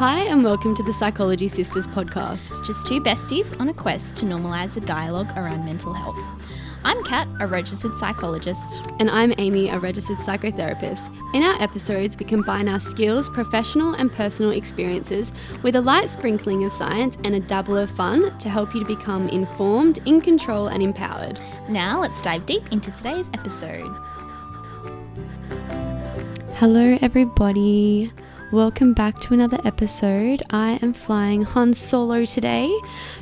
Hi, and welcome to the Psychology Sisters podcast. Just two besties on a quest to normalise the dialogue around mental health. I'm Kat, a registered psychologist. And I'm Amy, a registered psychotherapist. In our episodes, we combine our skills, professional and personal experiences with a light sprinkling of science and a dabble of fun to help you to become informed, in control, and empowered. Now, let's dive deep into today's episode. Hello, everybody. Welcome back to another episode. I am flying Han Solo today,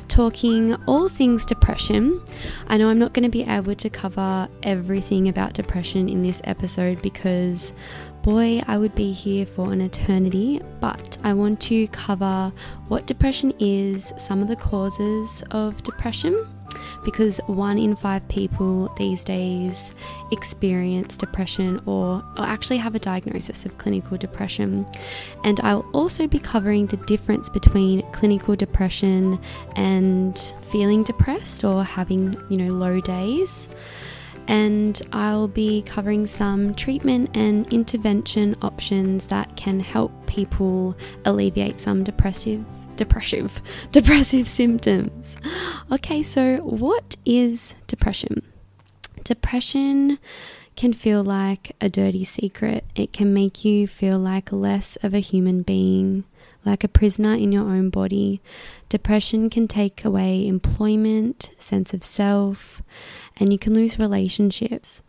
talking all things depression. I know I'm not going to be able to cover everything about depression in this episode because, boy, I would be here for an eternity, but I want to cover what depression is, some of the causes of depression because one in five people these days experience depression or, or actually have a diagnosis of clinical depression. And I'll also be covering the difference between clinical depression and feeling depressed or having, you know, low days and I'll be covering some treatment and intervention options that can help people alleviate some depressive depressive depressive symptoms. Okay, so what is depression? Depression can feel like a dirty secret. It can make you feel like less of a human being, like a prisoner in your own body. Depression can take away employment, sense of self, and you can lose relationships.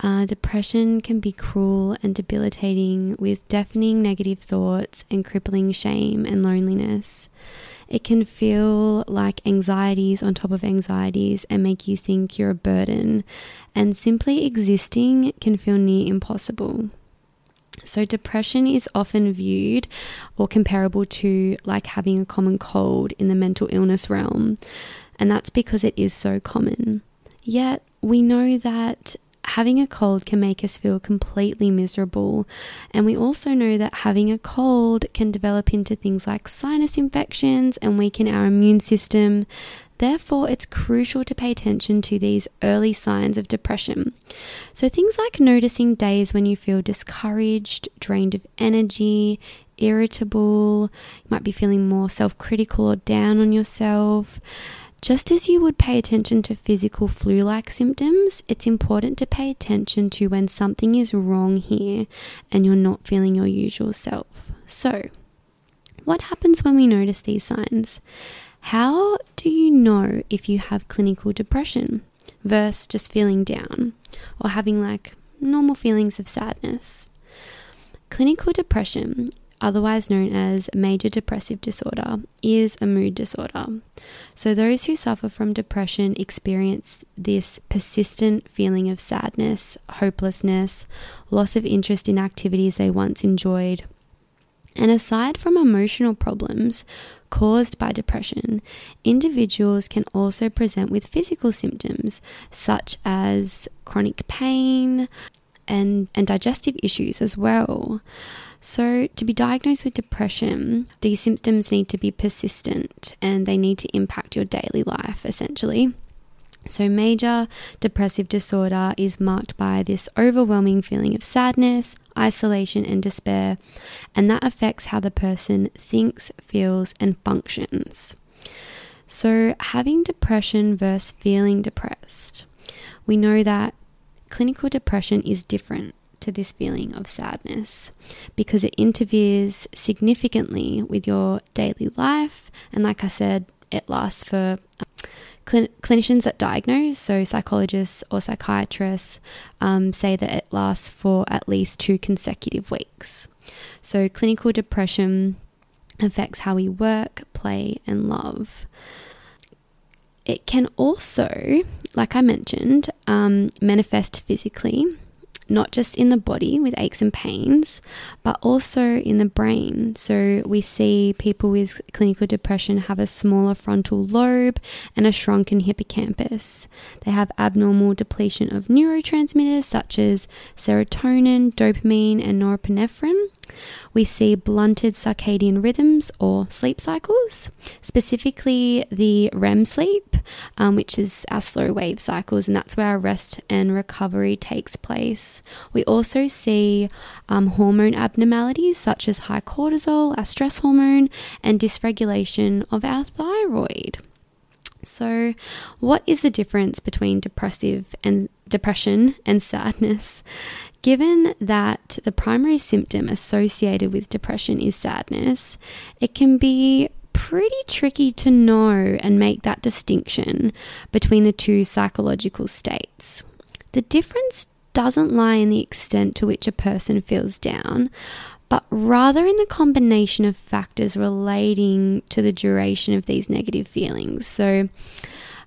Uh, depression can be cruel and debilitating with deafening negative thoughts and crippling shame and loneliness. It can feel like anxieties on top of anxieties and make you think you're a burden, and simply existing can feel near impossible. So, depression is often viewed or comparable to like having a common cold in the mental illness realm, and that's because it is so common. Yet, we know that having a cold can make us feel completely miserable. And we also know that having a cold can develop into things like sinus infections and weaken our immune system. Therefore, it's crucial to pay attention to these early signs of depression. So, things like noticing days when you feel discouraged, drained of energy, irritable, you might be feeling more self critical or down on yourself. Just as you would pay attention to physical flu like symptoms, it's important to pay attention to when something is wrong here and you're not feeling your usual self. So, what happens when we notice these signs? How do you know if you have clinical depression versus just feeling down or having like normal feelings of sadness? Clinical depression otherwise known as major depressive disorder, is a mood disorder. So, those who suffer from depression experience this persistent feeling of sadness, hopelessness, loss of interest in activities they once enjoyed. And aside from emotional problems caused by depression, individuals can also present with physical symptoms such as chronic pain and, and digestive issues as well. So, to be diagnosed with depression, these symptoms need to be persistent and they need to impact your daily life essentially. So, major depressive disorder is marked by this overwhelming feeling of sadness, isolation, and despair, and that affects how the person thinks, feels, and functions. So, having depression versus feeling depressed, we know that clinical depression is different to this feeling of sadness because it interferes significantly with your daily life. And like I said, it lasts for clin- clinicians that diagnose, so psychologists or psychiatrists, um, say that it lasts for at least two consecutive weeks. So, clinical depression affects how we work, play, and love. It can also, like I mentioned, um, manifest physically not just in the body with aches and pains, but also in the brain. So we see people with clinical depression have a smaller frontal lobe and a shrunken hippocampus. They have abnormal depletion of neurotransmitters such as serotonin, dopamine, and norepinephrine. We see blunted circadian rhythms or sleep cycles, specifically the REM sleep, um, which is our slow wave cycles, and that's where our rest and recovery takes place. We also see um, hormone abnormalities such as high cortisol, our stress hormone, and dysregulation of our thyroid. So, what is the difference between depressive and depression and sadness? Given that the primary symptom associated with depression is sadness, it can be pretty tricky to know and make that distinction between the two psychological states. The difference doesn't lie in the extent to which a person feels down, but rather in the combination of factors relating to the duration of these negative feelings. So,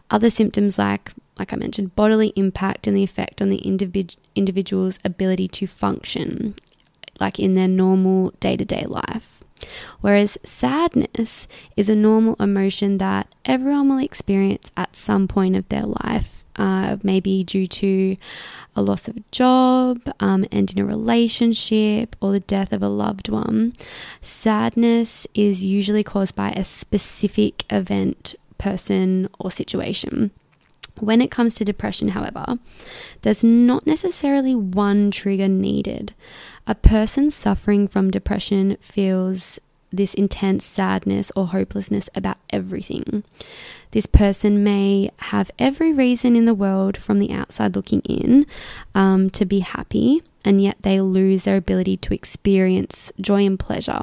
other symptoms like like I mentioned, bodily impact and the effect on the individ- individual's ability to function, like in their normal day to day life. Whereas sadness is a normal emotion that everyone will experience at some point of their life, uh, maybe due to a loss of a job, um, ending a relationship, or the death of a loved one. Sadness is usually caused by a specific event, person, or situation. When it comes to depression, however, there's not necessarily one trigger needed. A person suffering from depression feels this intense sadness or hopelessness about everything. This person may have every reason in the world from the outside looking in um, to be happy, and yet they lose their ability to experience joy and pleasure.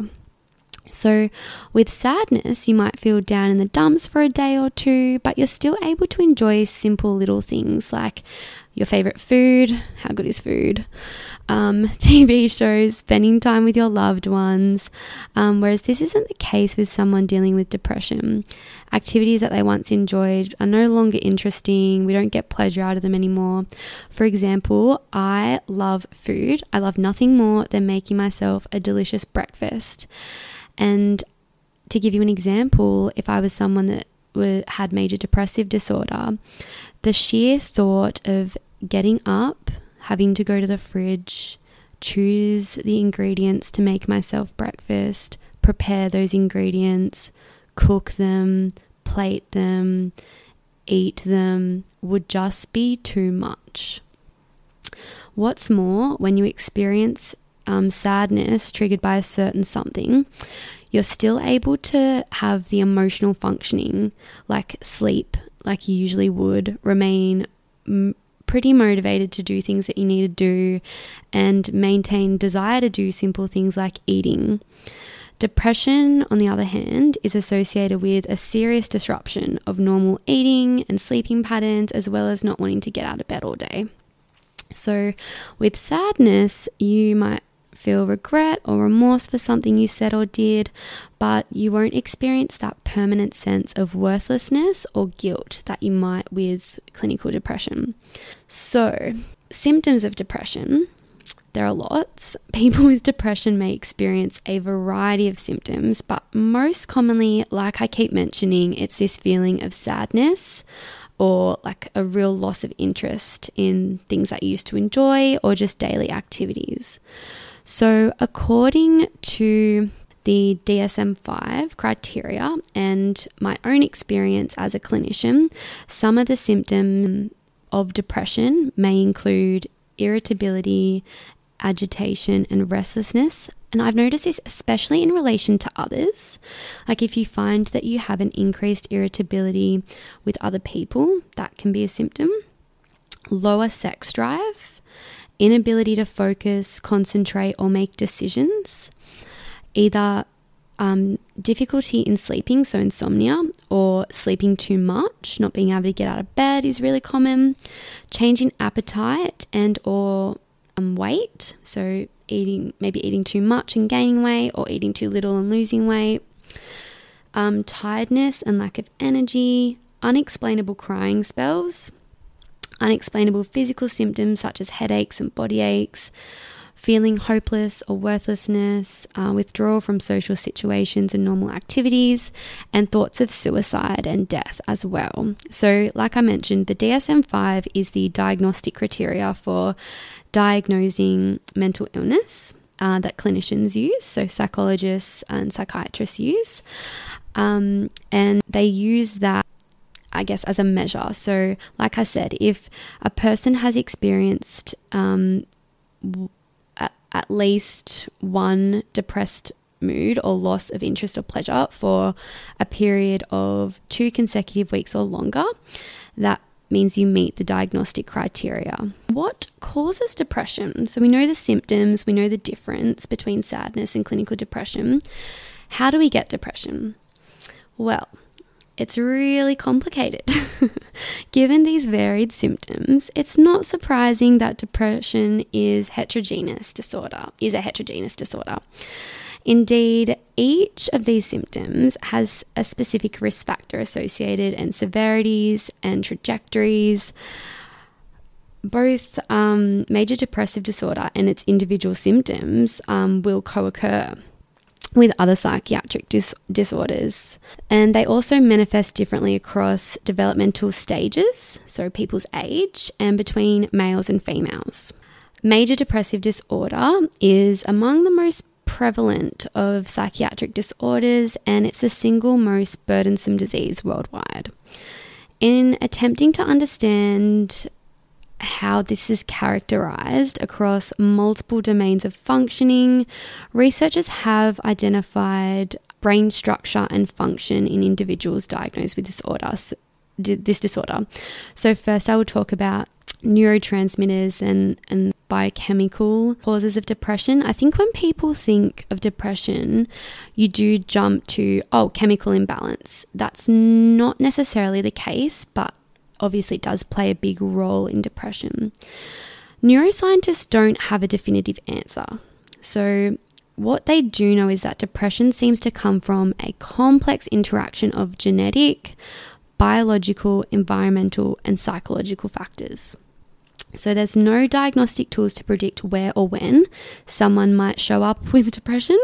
So, with sadness, you might feel down in the dumps for a day or two, but you're still able to enjoy simple little things like your favorite food. How good is food? Um, TV shows, spending time with your loved ones. Um, whereas this isn't the case with someone dealing with depression. Activities that they once enjoyed are no longer interesting. We don't get pleasure out of them anymore. For example, I love food. I love nothing more than making myself a delicious breakfast. And to give you an example, if I was someone that were, had major depressive disorder, the sheer thought of getting up, having to go to the fridge, choose the ingredients to make myself breakfast, prepare those ingredients, cook them, plate them, eat them would just be too much. What's more, when you experience um, sadness triggered by a certain something, you're still able to have the emotional functioning, like sleep, like you usually would, remain pretty motivated to do things that you need to do, and maintain desire to do simple things like eating. Depression, on the other hand, is associated with a serious disruption of normal eating and sleeping patterns, as well as not wanting to get out of bed all day. So, with sadness, you might feel regret or remorse for something you said or did, but you won't experience that permanent sense of worthlessness or guilt that you might with clinical depression. So, symptoms of depression. There are lots. People with depression may experience a variety of symptoms, but most commonly, like I keep mentioning, it's this feeling of sadness, or like a real loss of interest in things that you used to enjoy or just daily activities. So, according to the DSM 5 criteria and my own experience as a clinician, some of the symptoms of depression may include irritability, agitation, and restlessness. And I've noticed this especially in relation to others. Like if you find that you have an increased irritability with other people, that can be a symptom. Lower sex drive inability to focus, concentrate, or make decisions, either um, difficulty in sleeping, so insomnia, or sleeping too much, not being able to get out of bed is really common. Change in appetite and or um, weight, so eating maybe eating too much and gaining weight, or eating too little and losing weight. Um, tiredness and lack of energy, unexplainable crying spells, unexplainable physical symptoms such as headaches and body aches, feeling hopeless or worthlessness, uh, withdrawal from social situations and normal activities, and thoughts of suicide and death as well. So, like I mentioned, the DSM 5 is the diagnostic criteria for diagnosing mental illness. Uh, that clinicians use, so psychologists and psychiatrists use. Um, and they use that I guess, as a measure. So, like I said, if a person has experienced um, at, at least one depressed mood or loss of interest or pleasure for a period of two consecutive weeks or longer, that means you meet the diagnostic criteria. What causes depression? So we know the symptoms, we know the difference between sadness and clinical depression. How do we get depression? Well, it's really complicated. Given these varied symptoms, it's not surprising that depression is heterogeneous disorder, is a heterogeneous disorder. Indeed, each of these symptoms has a specific risk factor associated and severities and trajectories. Both um, major depressive disorder and its individual symptoms um, will co occur with other psychiatric dis- disorders. And they also manifest differently across developmental stages, so people's age, and between males and females. Major depressive disorder is among the most prevalent of psychiatric disorders, and it's the single most burdensome disease worldwide. In attempting to understand how this is characterized across multiple domains of functioning, researchers have identified brain structure and function in individuals diagnosed with disorder, this disorder. So, first, I will talk about neurotransmitters and, and biochemical causes of depression. I think when people think of depression, you do jump to, oh, chemical imbalance. That's not necessarily the case, but obviously does play a big role in depression. Neuroscientists don't have a definitive answer. So, what they do know is that depression seems to come from a complex interaction of genetic, biological, environmental, and psychological factors. So, there's no diagnostic tools to predict where or when someone might show up with depression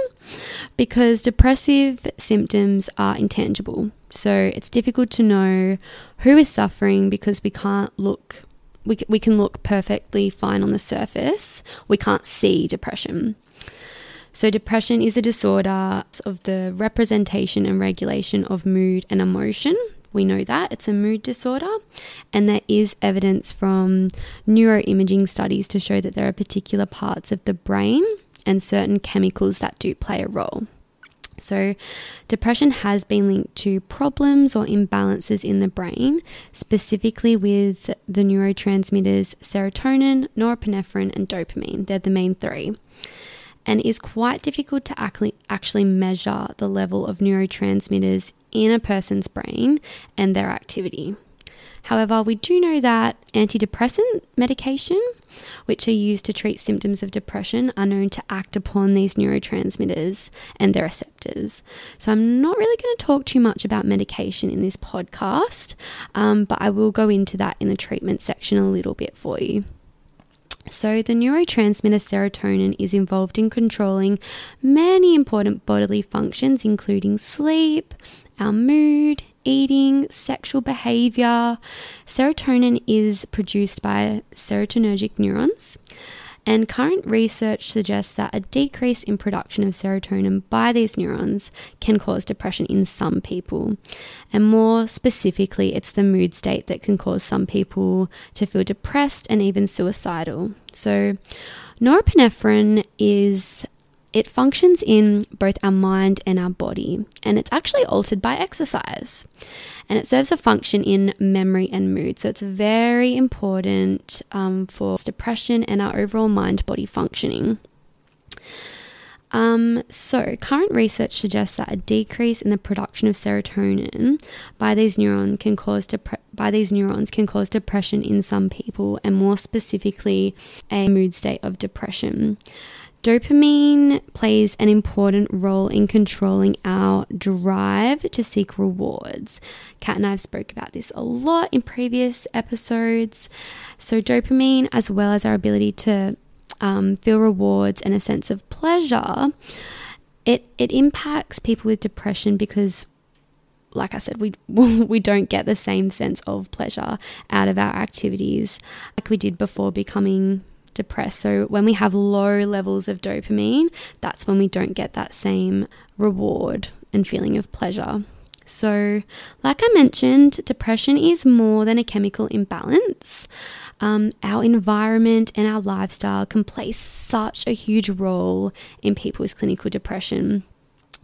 because depressive symptoms are intangible. So, it's difficult to know who is suffering because we can't look. We, we can look perfectly fine on the surface. We can't see depression. So, depression is a disorder of the representation and regulation of mood and emotion. We know that it's a mood disorder, and there is evidence from neuroimaging studies to show that there are particular parts of the brain and certain chemicals that do play a role. So, depression has been linked to problems or imbalances in the brain, specifically with the neurotransmitters serotonin, norepinephrine, and dopamine. They're the main three and is quite difficult to actually measure the level of neurotransmitters in a person's brain and their activity. However, we do know that antidepressant medication, which are used to treat symptoms of depression, are known to act upon these neurotransmitters and their receptors. So, I'm not really going to talk too much about medication in this podcast, um, but I will go into that in the treatment section a little bit for you. So, the neurotransmitter serotonin is involved in controlling many important bodily functions, including sleep, our mood, eating, sexual behavior. Serotonin is produced by serotonergic neurons. And current research suggests that a decrease in production of serotonin by these neurons can cause depression in some people. And more specifically, it's the mood state that can cause some people to feel depressed and even suicidal. So, norepinephrine is it functions in both our mind and our body, and it's actually altered by exercise. And it serves a function in memory and mood. So it's very important um, for depression and our overall mind body functioning. Um, so, current research suggests that a decrease in the production of serotonin by these can cause by these neurons can cause depression in some people, and more specifically, a mood state of depression. Dopamine plays an important role in controlling our drive to seek rewards. Kat and I have spoke about this a lot in previous episodes. So dopamine, as well as our ability to um, feel rewards and a sense of pleasure, it it impacts people with depression because like I said, we we don't get the same sense of pleasure out of our activities like we did before becoming depressed. So when we have low levels of dopamine, that's when we don't get that same reward and feeling of pleasure. So, like I mentioned, depression is more than a chemical imbalance. Um, our environment and our lifestyle can play such a huge role in people with clinical depression.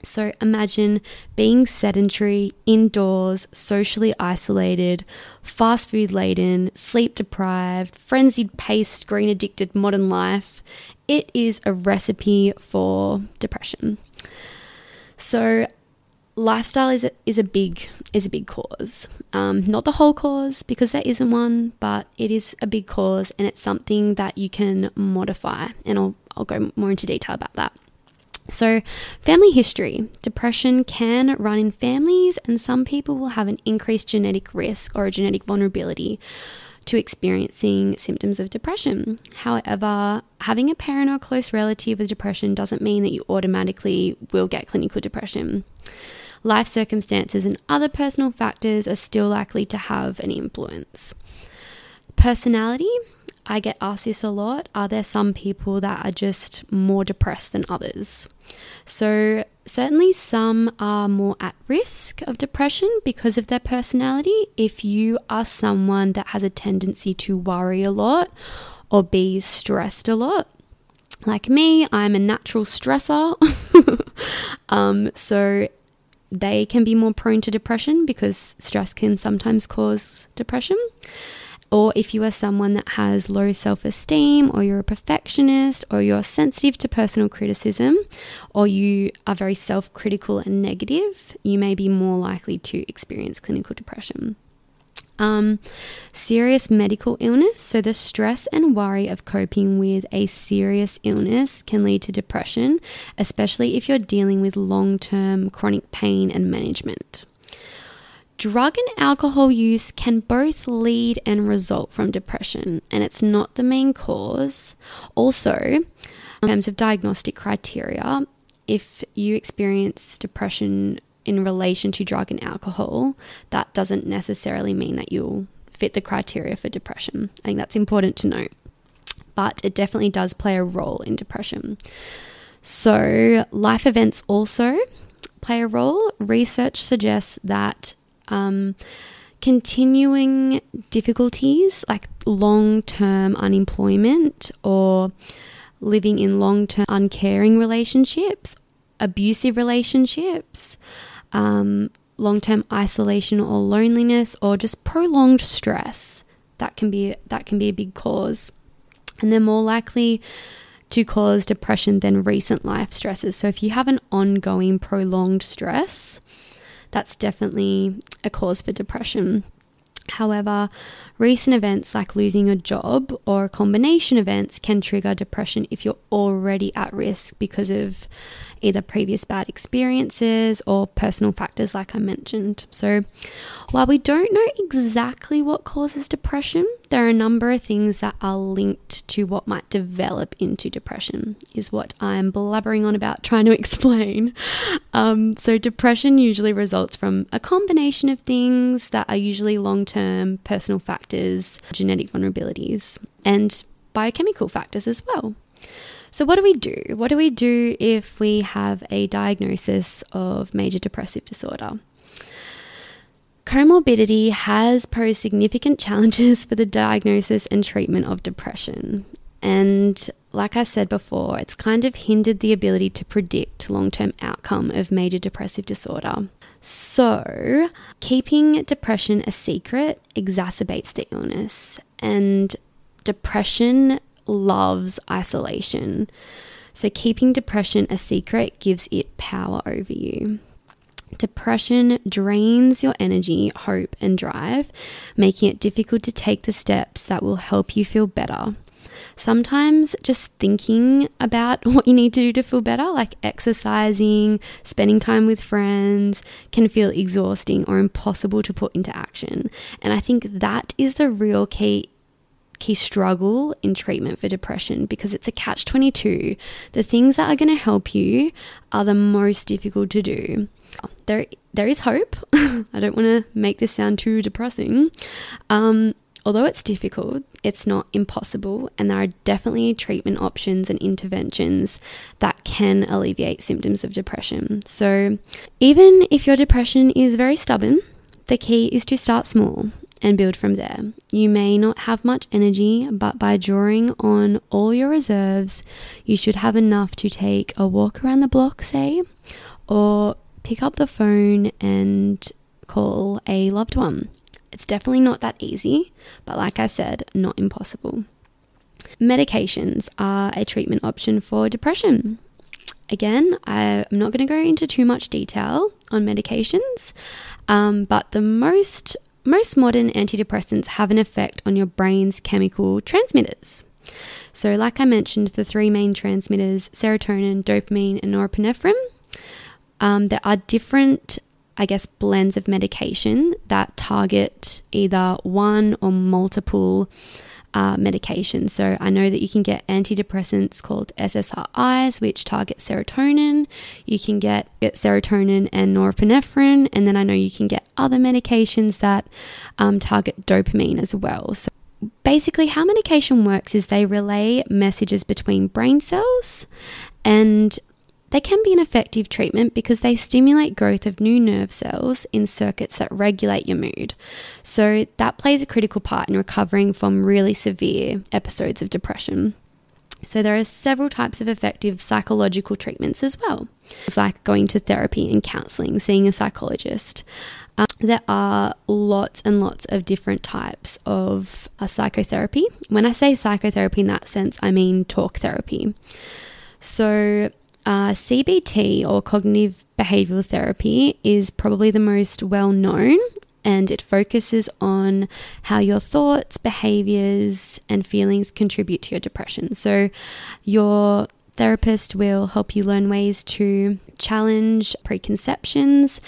So imagine being sedentary, indoors, socially isolated, fast food laden, sleep deprived, frenzied paced, screen addicted modern life. It is a recipe for depression. So lifestyle is a, is a big is a big cause. Um, not the whole cause because there isn't one, but it is a big cause and it's something that you can modify. And I'll I'll go more into detail about that. So, family history. Depression can run in families, and some people will have an increased genetic risk or a genetic vulnerability to experiencing symptoms of depression. However, having a parent or close relative with depression doesn't mean that you automatically will get clinical depression. Life circumstances and other personal factors are still likely to have an influence. Personality. I get asked this a lot. Are there some people that are just more depressed than others? So, certainly some are more at risk of depression because of their personality. If you are someone that has a tendency to worry a lot or be stressed a lot, like me, I'm a natural stressor. um, so, they can be more prone to depression because stress can sometimes cause depression or if you are someone that has low self esteem, or you're a perfectionist, or you're sensitive to personal criticism, or you are very self critical and negative, you may be more likely to experience clinical depression. Um, serious medical illness. So, the stress and worry of coping with a serious illness can lead to depression, especially if you're dealing with long term chronic pain and management. Drug and alcohol use can both lead and result from depression, and it's not the main cause. Also, in terms of diagnostic criteria, if you experience depression in relation to drug and alcohol, that doesn't necessarily mean that you'll fit the criteria for depression. I think that's important to note. But it definitely does play a role in depression. So, life events also play a role. Research suggests that um, continuing difficulties like long term unemployment or living in long term uncaring relationships, abusive relationships, um, long term isolation or loneliness, or just prolonged stress. That can be that can be a big cause, and they're more likely to cause depression than recent life stresses. So if you have an ongoing prolonged stress, that's definitely a cause for depression. However, recent events like losing a job or a combination events can trigger depression if you're already at risk because of either previous bad experiences or personal factors, like I mentioned. So, while we don't know exactly what causes depression, there are a number of things that are linked to what might develop into depression, is what I'm blabbering on about trying to explain. Um, so, depression usually results from a combination of things that are usually long term personal factors, genetic vulnerabilities, and biochemical factors as well. So, what do we do? What do we do if we have a diagnosis of major depressive disorder? Comorbidity has posed significant challenges for the diagnosis and treatment of depression. And like I said before, it's kind of hindered the ability to predict long term outcome of major depressive disorder. So, keeping depression a secret exacerbates the illness, and depression loves isolation. So, keeping depression a secret gives it power over you. Depression drains your energy, hope, and drive, making it difficult to take the steps that will help you feel better. Sometimes just thinking about what you need to do to feel better, like exercising, spending time with friends, can feel exhausting or impossible to put into action. And I think that is the real key key struggle in treatment for depression because it's a catch 22. The things that are going to help you are the most difficult to do. There, there is hope. I don't want to make this sound too depressing. Um, although it's difficult, it's not impossible, and there are definitely treatment options and interventions that can alleviate symptoms of depression. So, even if your depression is very stubborn, the key is to start small and build from there. You may not have much energy, but by drawing on all your reserves, you should have enough to take a walk around the block, say, or pick up the phone and call a loved one. It's definitely not that easy, but like I said, not impossible. Medications are a treatment option for depression. Again, I'm not going to go into too much detail on medications, um, but the most most modern antidepressants have an effect on your brain's chemical transmitters. So, like I mentioned, the three main transmitters serotonin, dopamine, and norepinephrine. Um, there are different I guess, blends of medication that target either one or multiple uh, medications. So I know that you can get antidepressants called SSRIs, which target serotonin. You can get, get serotonin and norepinephrine, and then I know you can get other medications that um, target dopamine as well. So basically, how medication works is they relay messages between brain cells and they can be an effective treatment because they stimulate growth of new nerve cells in circuits that regulate your mood. So, that plays a critical part in recovering from really severe episodes of depression. So, there are several types of effective psychological treatments as well. It's like going to therapy and counseling, seeing a psychologist. Um, there are lots and lots of different types of uh, psychotherapy. When I say psychotherapy in that sense, I mean talk therapy. So, uh, CBT or cognitive behavioral therapy is probably the most well known and it focuses on how your thoughts, behaviors, and feelings contribute to your depression. So, your therapist will help you learn ways to challenge preconceptions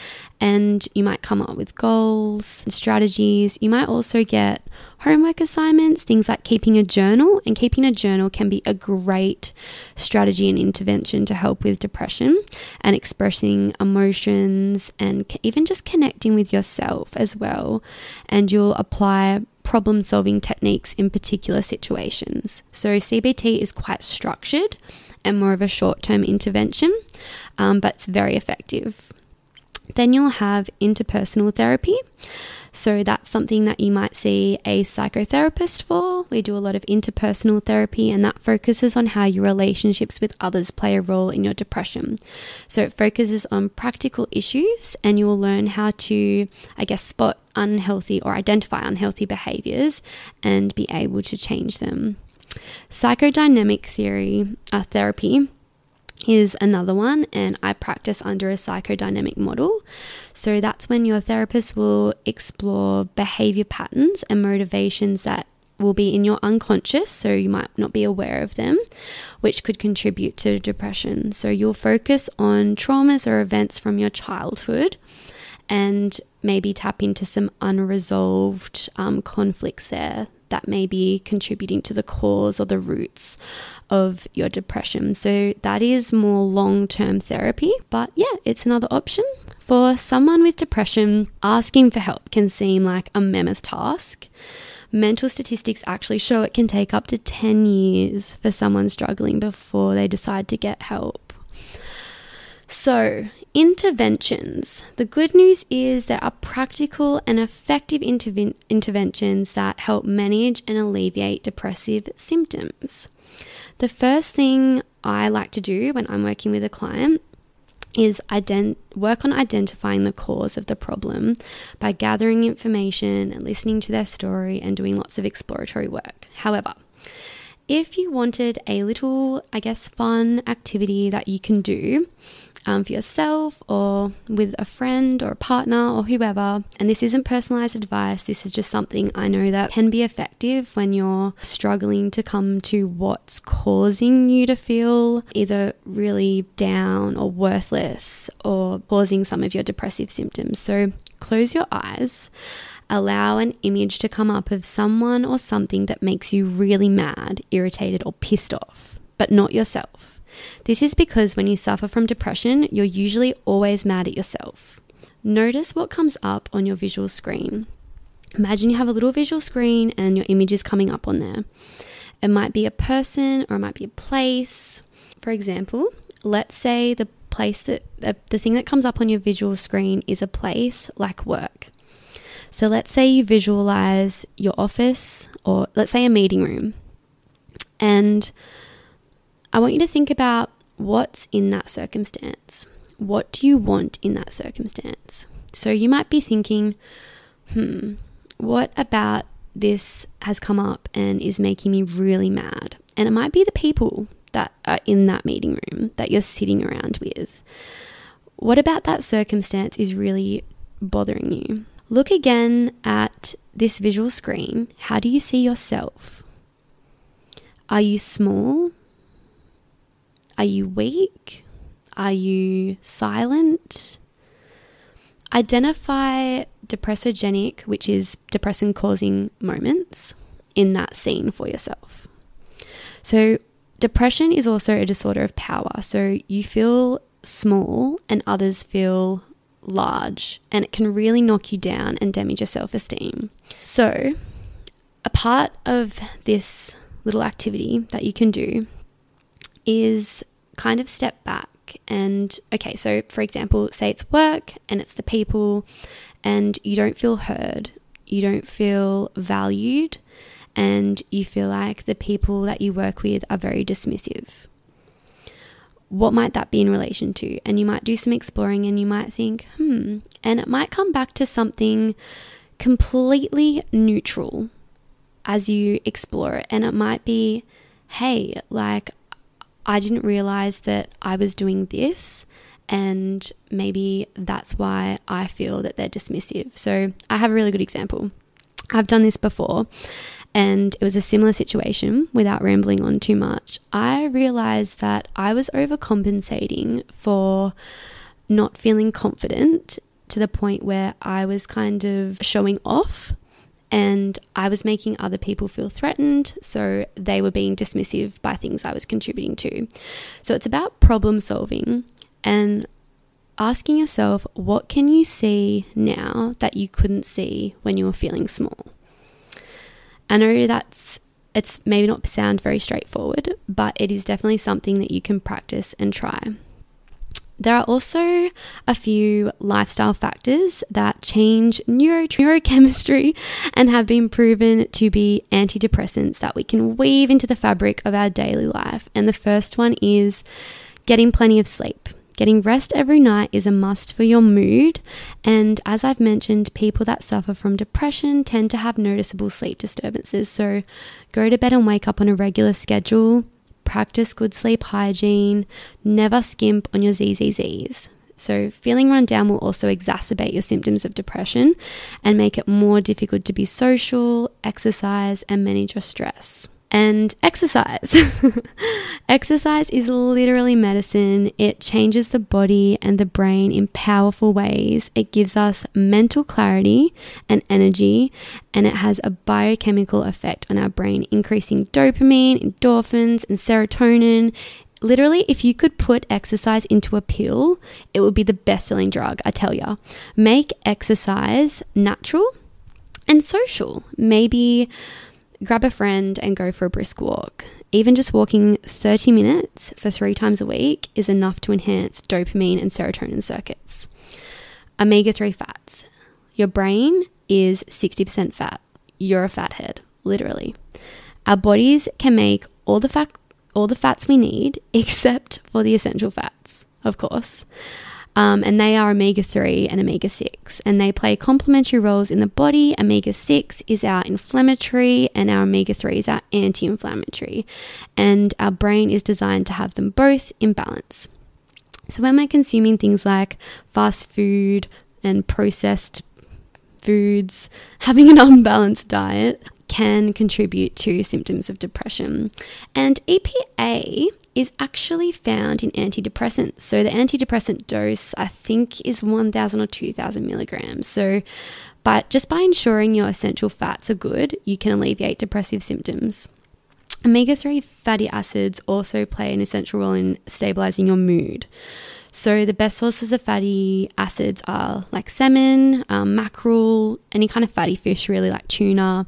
and you might come up with goals and strategies. You might also get homework assignments, things like keeping a journal, and keeping a journal can be a great strategy and intervention to help with depression and expressing emotions and even just connecting with yourself as well. And you'll apply problem solving techniques in particular situations. So, CBT is quite structured and more of a short term intervention, um, but it's very effective. Then you'll have interpersonal therapy. So that's something that you might see a psychotherapist for. We do a lot of interpersonal therapy, and that focuses on how your relationships with others play a role in your depression. So it focuses on practical issues, and you will learn how to, I guess, spot unhealthy or identify unhealthy behaviors and be able to change them. Psychodynamic theory, uh, therapy is another one, and I practice under a psychodynamic model. So that's when your therapist will explore behavior patterns and motivations that will be in your unconscious, so you might not be aware of them, which could contribute to depression. So you'll focus on traumas or events from your childhood and maybe tap into some unresolved um, conflicts there that may be contributing to the cause or the roots of your depression. So that is more long term therapy, but yeah, it's another option. For someone with depression, asking for help can seem like a mammoth task. Mental statistics actually show it can take up to 10 years for someone struggling before they decide to get help. So, interventions. The good news is there are practical and effective interven- interventions that help manage and alleviate depressive symptoms. The first thing I like to do when I'm working with a client is ident- work on identifying the cause of the problem by gathering information and listening to their story and doing lots of exploratory work. However, if you wanted a little, I guess, fun activity that you can do um, for yourself or with a friend or a partner or whoever, and this isn't personalized advice, this is just something I know that can be effective when you're struggling to come to what's causing you to feel either really down or worthless or causing some of your depressive symptoms. So close your eyes allow an image to come up of someone or something that makes you really mad, irritated, or pissed off, but not yourself. This is because when you suffer from depression, you're usually always mad at yourself. Notice what comes up on your visual screen. Imagine you have a little visual screen and your image is coming up on there. It might be a person or it might be a place. For example, let's say the place that the thing that comes up on your visual screen is a place like work. So let's say you visualize your office or let's say a meeting room. And I want you to think about what's in that circumstance. What do you want in that circumstance? So you might be thinking, hmm, what about this has come up and is making me really mad? And it might be the people that are in that meeting room that you're sitting around with. What about that circumstance is really bothering you? Look again at this visual screen. How do you see yourself? Are you small? Are you weak? Are you silent? Identify depressogenic, which is depression causing moments in that scene for yourself. So, depression is also a disorder of power. So, you feel small and others feel large, and it can really knock you down and damage your self esteem. So, a part of this little activity that you can do is kind of step back and okay, so for example, say it's work and it's the people and you don't feel heard, you don't feel valued, and you feel like the people that you work with are very dismissive what might that be in relation to? And you might do some exploring and you might think, hmm, and it might come back to something completely neutral as you explore it. And it might be, hey, like, I didn't realize that I was doing this. And maybe that's why I feel that they're dismissive. So I have a really good example. I've done this before and it was a similar situation without rambling on too much. I realized that I was overcompensating for not feeling confident to the point where I was kind of showing off and I was making other people feel threatened, so they were being dismissive by things I was contributing to. So it's about problem solving and asking yourself, what can you see now that you couldn't see when you were feeling small? I know that's it's maybe not sound very straightforward, but it is definitely something that you can practice and try. There are also a few lifestyle factors that change neuro- neurochemistry and have been proven to be antidepressants that we can weave into the fabric of our daily life. And the first one is getting plenty of sleep. Getting rest every night is a must for your mood. And as I've mentioned, people that suffer from depression tend to have noticeable sleep disturbances. So go to bed and wake up on a regular schedule. Practice good sleep hygiene. Never skimp on your ZZZs. So, feeling run down will also exacerbate your symptoms of depression and make it more difficult to be social, exercise, and manage your stress and exercise. exercise is literally medicine. It changes the body and the brain in powerful ways. It gives us mental clarity and energy, and it has a biochemical effect on our brain, increasing dopamine, endorphins, and serotonin. Literally, if you could put exercise into a pill, it would be the best selling drug, I tell ya. Make exercise natural and social. Maybe grab a friend and go for a brisk walk. Even just walking 30 minutes for three times a week is enough to enhance dopamine and serotonin circuits. Omega 3 fats. Your brain is 60% fat. You're a fathead, literally. Our bodies can make all the fat all the fats we need except for the essential fats, of course. Um, and they are omega 3 and omega 6. And they play complementary roles in the body. Omega 6 is our inflammatory, and our omega 3 is our anti inflammatory. And our brain is designed to have them both in balance. So when we're consuming things like fast food and processed foods, having an unbalanced diet can contribute to symptoms of depression. And EPA is actually found in antidepressants. So the antidepressant dose, I think, is 1,000 or 2,000 milligrams. So, but just by ensuring your essential fats are good, you can alleviate depressive symptoms. Omega 3 fatty acids also play an essential role in stabilizing your mood. So, the best sources of fatty acids are like salmon, um, mackerel, any kind of fatty fish, really like tuna.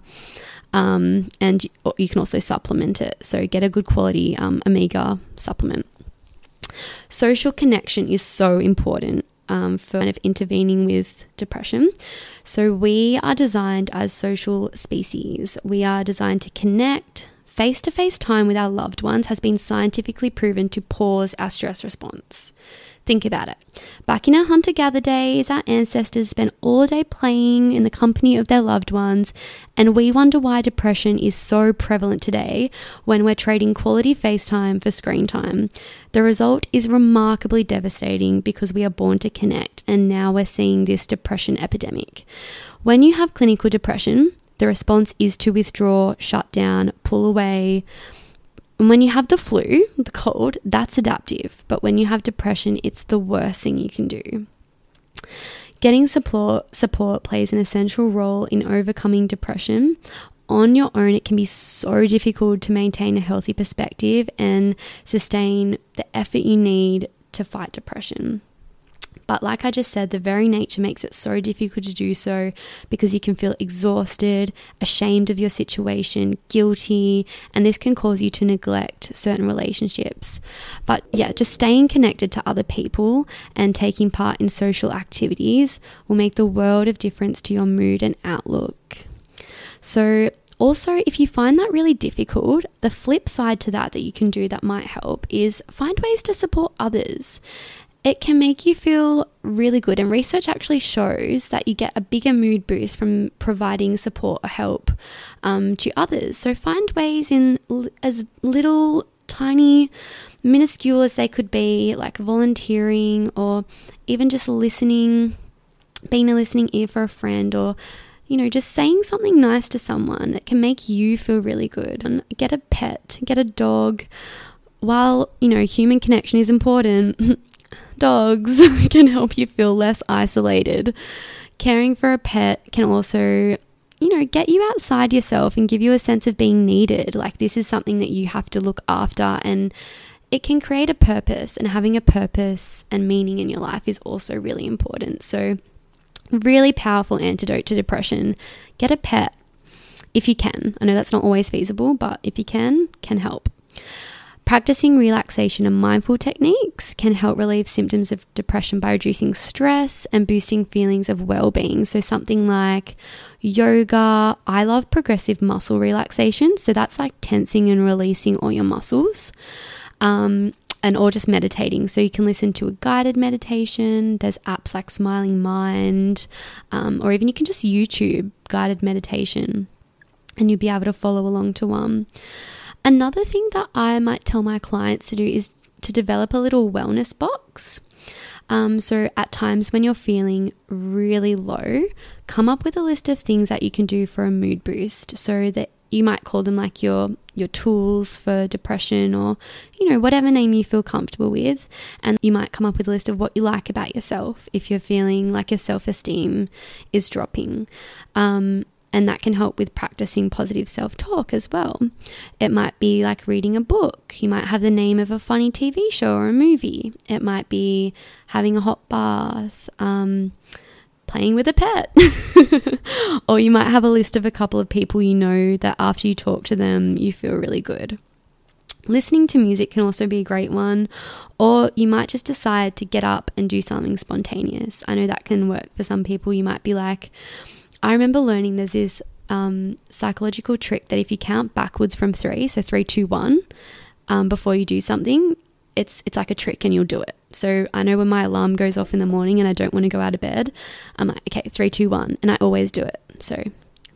Um, and you can also supplement it. So, get a good quality um, omega supplement. Social connection is so important um, for kind of intervening with depression. So, we are designed as social species. We are designed to connect. Face to face time with our loved ones has been scientifically proven to pause our stress response. Think about it. Back in our hunter gatherer days, our ancestors spent all day playing in the company of their loved ones, and we wonder why depression is so prevalent today when we're trading quality FaceTime for screen time. The result is remarkably devastating because we are born to connect, and now we're seeing this depression epidemic. When you have clinical depression, the response is to withdraw, shut down, pull away. And when you have the flu, the cold, that's adaptive. But when you have depression, it's the worst thing you can do. Getting support, support plays an essential role in overcoming depression. On your own, it can be so difficult to maintain a healthy perspective and sustain the effort you need to fight depression. But like I just said, the very nature makes it so difficult to do so because you can feel exhausted, ashamed of your situation, guilty, and this can cause you to neglect certain relationships. But yeah, just staying connected to other people and taking part in social activities will make the world of difference to your mood and outlook. So, also, if you find that really difficult, the flip side to that that you can do that might help is find ways to support others it can make you feel really good. And research actually shows that you get a bigger mood boost from providing support or help um, to others. So find ways in as little tiny, minuscule as they could be, like volunteering or even just listening, being a listening ear for a friend or you know, just saying something nice to someone it can make you feel really good. And get a pet, get a dog. While, you know, human connection is important, dogs can help you feel less isolated. Caring for a pet can also you know, get you outside yourself and give you a sense of being needed. Like, this is something that you have to look after, and it can create a purpose. And having a purpose and meaning in your life is also really important. So, really powerful antidote to depression get a pet if you can. I know that's not always feasible, but if you can, can help. Practicing relaxation and mindful techniques can help relieve symptoms of depression by reducing stress and boosting feelings of well being. So, something like yoga. I love progressive muscle relaxation. So, that's like tensing and releasing all your muscles. Um, and or just meditating. So you can listen to a guided meditation. There's apps like Smiling Mind, um, or even you can just YouTube guided meditation, and you'll be able to follow along to one. Another thing that I might tell my clients to do is to develop a little wellness box. Um, so, at times when you're feeling really low, come up with a list of things that you can do for a mood boost. So that you might call them like your your tools for depression or you know whatever name you feel comfortable with and you might come up with a list of what you like about yourself if you're feeling like your self-esteem is dropping um, and that can help with practicing positive self talk as well. It might be like reading a book, you might have the name of a funny TV show or a movie, it might be having a hot bath. Um, playing with a pet. or you might have a list of a couple of people you know that after you talk to them, you feel really good. Listening to music can also be a great one, or you might just decide to get up and do something spontaneous. I know that can work for some people. You might be like, I remember learning there's this um, psychological trick that if you count backwards from three, so three, two, one, um, before you do something, it's it's like a trick and you'll do it. So I know when my alarm goes off in the morning and I don't want to go out of bed, I'm like, okay, three, two, one, and I always do it. So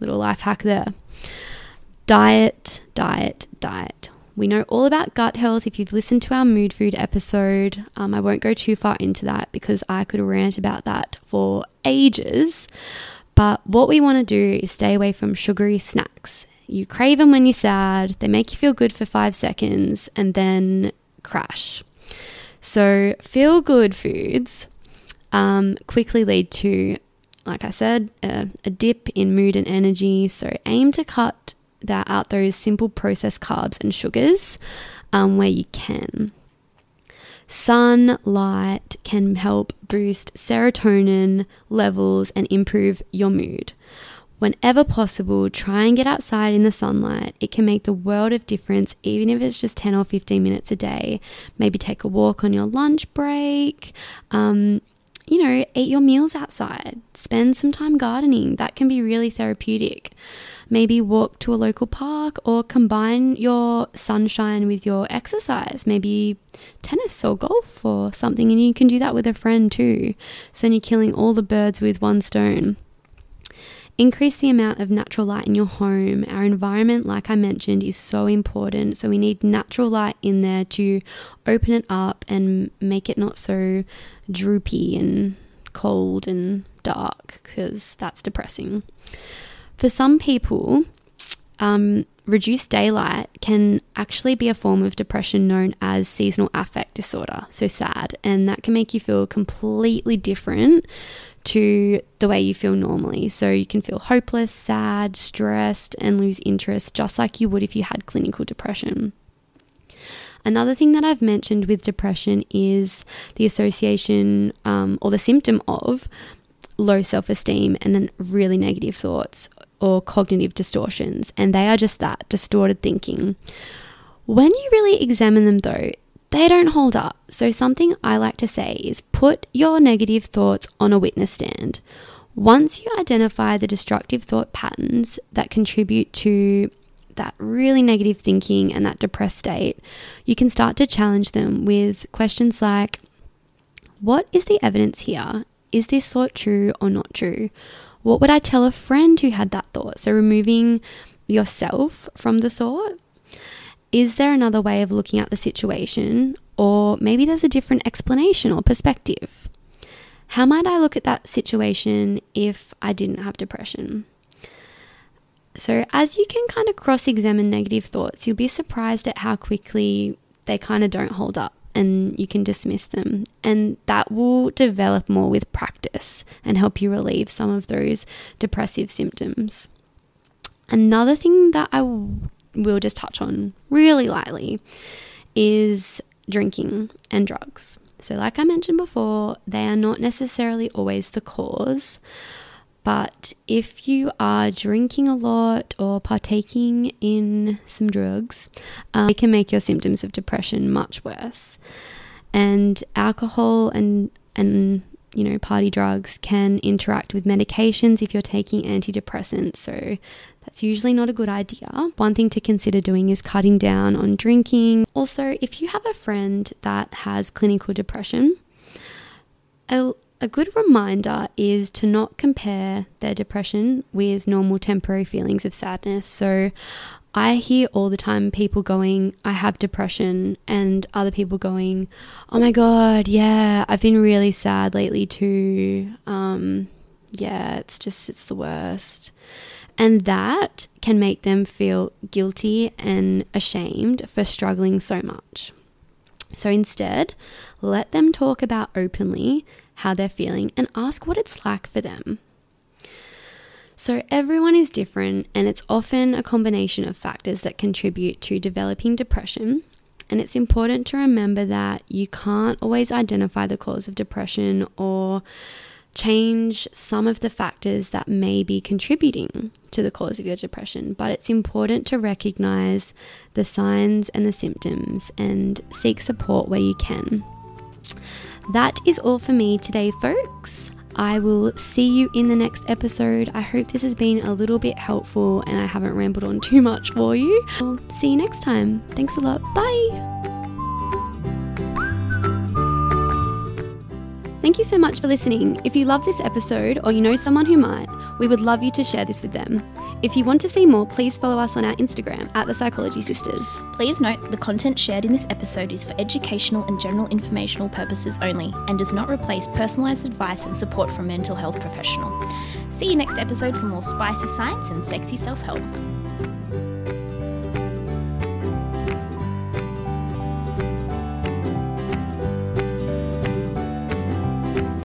little life hack there. Diet, diet, diet. We know all about gut health if you've listened to our mood food episode. Um, I won't go too far into that because I could rant about that for ages. But what we want to do is stay away from sugary snacks. You crave them when you're sad, they make you feel good for five seconds, and then crash. So, feel good foods um, quickly lead to, like I said, a, a dip in mood and energy. So, aim to cut that out those simple processed carbs and sugars um, where you can. Sunlight can help boost serotonin levels and improve your mood. Whenever possible, try and get outside in the sunlight. It can make the world of difference, even if it's just 10 or 15 minutes a day. Maybe take a walk on your lunch break. Um, you know, eat your meals outside. Spend some time gardening. That can be really therapeutic. Maybe walk to a local park or combine your sunshine with your exercise. Maybe tennis or golf or something. And you can do that with a friend too. So then you're killing all the birds with one stone. Increase the amount of natural light in your home. Our environment, like I mentioned, is so important. So we need natural light in there to open it up and make it not so droopy and cold and dark because that's depressing. For some people, um, reduced daylight can actually be a form of depression known as seasonal affect disorder, so SAD, and that can make you feel completely different to the way you feel normally. So you can feel hopeless, sad, stressed, and lose interest just like you would if you had clinical depression. Another thing that I've mentioned with depression is the association um, or the symptom of low self esteem and then really negative thoughts or cognitive distortions. And they are just that distorted thinking. When you really examine them, though, they don't hold up. So, something I like to say is put your negative thoughts on a witness stand. Once you identify the destructive thought patterns that contribute to that really negative thinking and that depressed state, you can start to challenge them with questions like What is the evidence here? Is this thought true or not true? What would I tell a friend who had that thought? So, removing yourself from the thought. Is there another way of looking at the situation? Or maybe there's a different explanation or perspective. How might I look at that situation if I didn't have depression? So, as you can kind of cross examine negative thoughts, you'll be surprised at how quickly they kind of don't hold up and you can dismiss them. And that will develop more with practice and help you relieve some of those depressive symptoms. Another thing that I will just touch on really lightly is drinking and drugs. So, like I mentioned before, they are not necessarily always the cause. But if you are drinking a lot or partaking in some drugs, um, it can make your symptoms of depression much worse. And alcohol and and you know party drugs can interact with medications if you're taking antidepressants. So that's usually not a good idea. One thing to consider doing is cutting down on drinking. Also, if you have a friend that has clinical depression, a, a good reminder is to not compare their depression with normal temporary feelings of sadness. So, I hear all the time people going, I have depression, and other people going, Oh my God, yeah, I've been really sad lately too. Um, yeah, it's just, it's the worst. And that can make them feel guilty and ashamed for struggling so much. So instead, let them talk about openly how they're feeling and ask what it's like for them. So, everyone is different, and it's often a combination of factors that contribute to developing depression. And it's important to remember that you can't always identify the cause of depression or change some of the factors that may be contributing to the cause of your depression, but it's important to recognize the signs and the symptoms and seek support where you can. That is all for me today, folks. I will see you in the next episode. I hope this has been a little bit helpful and I haven't rambled on too much for you. I'll see you next time. Thanks a lot. Bye. Thank you so much for listening. If you love this episode or you know someone who might, we would love you to share this with them. If you want to see more, please follow us on our Instagram at the Psychology Sisters. Please note the content shared in this episode is for educational and general informational purposes only and does not replace personalised advice and support from mental health professional. See you next episode for more spicy science and sexy self help.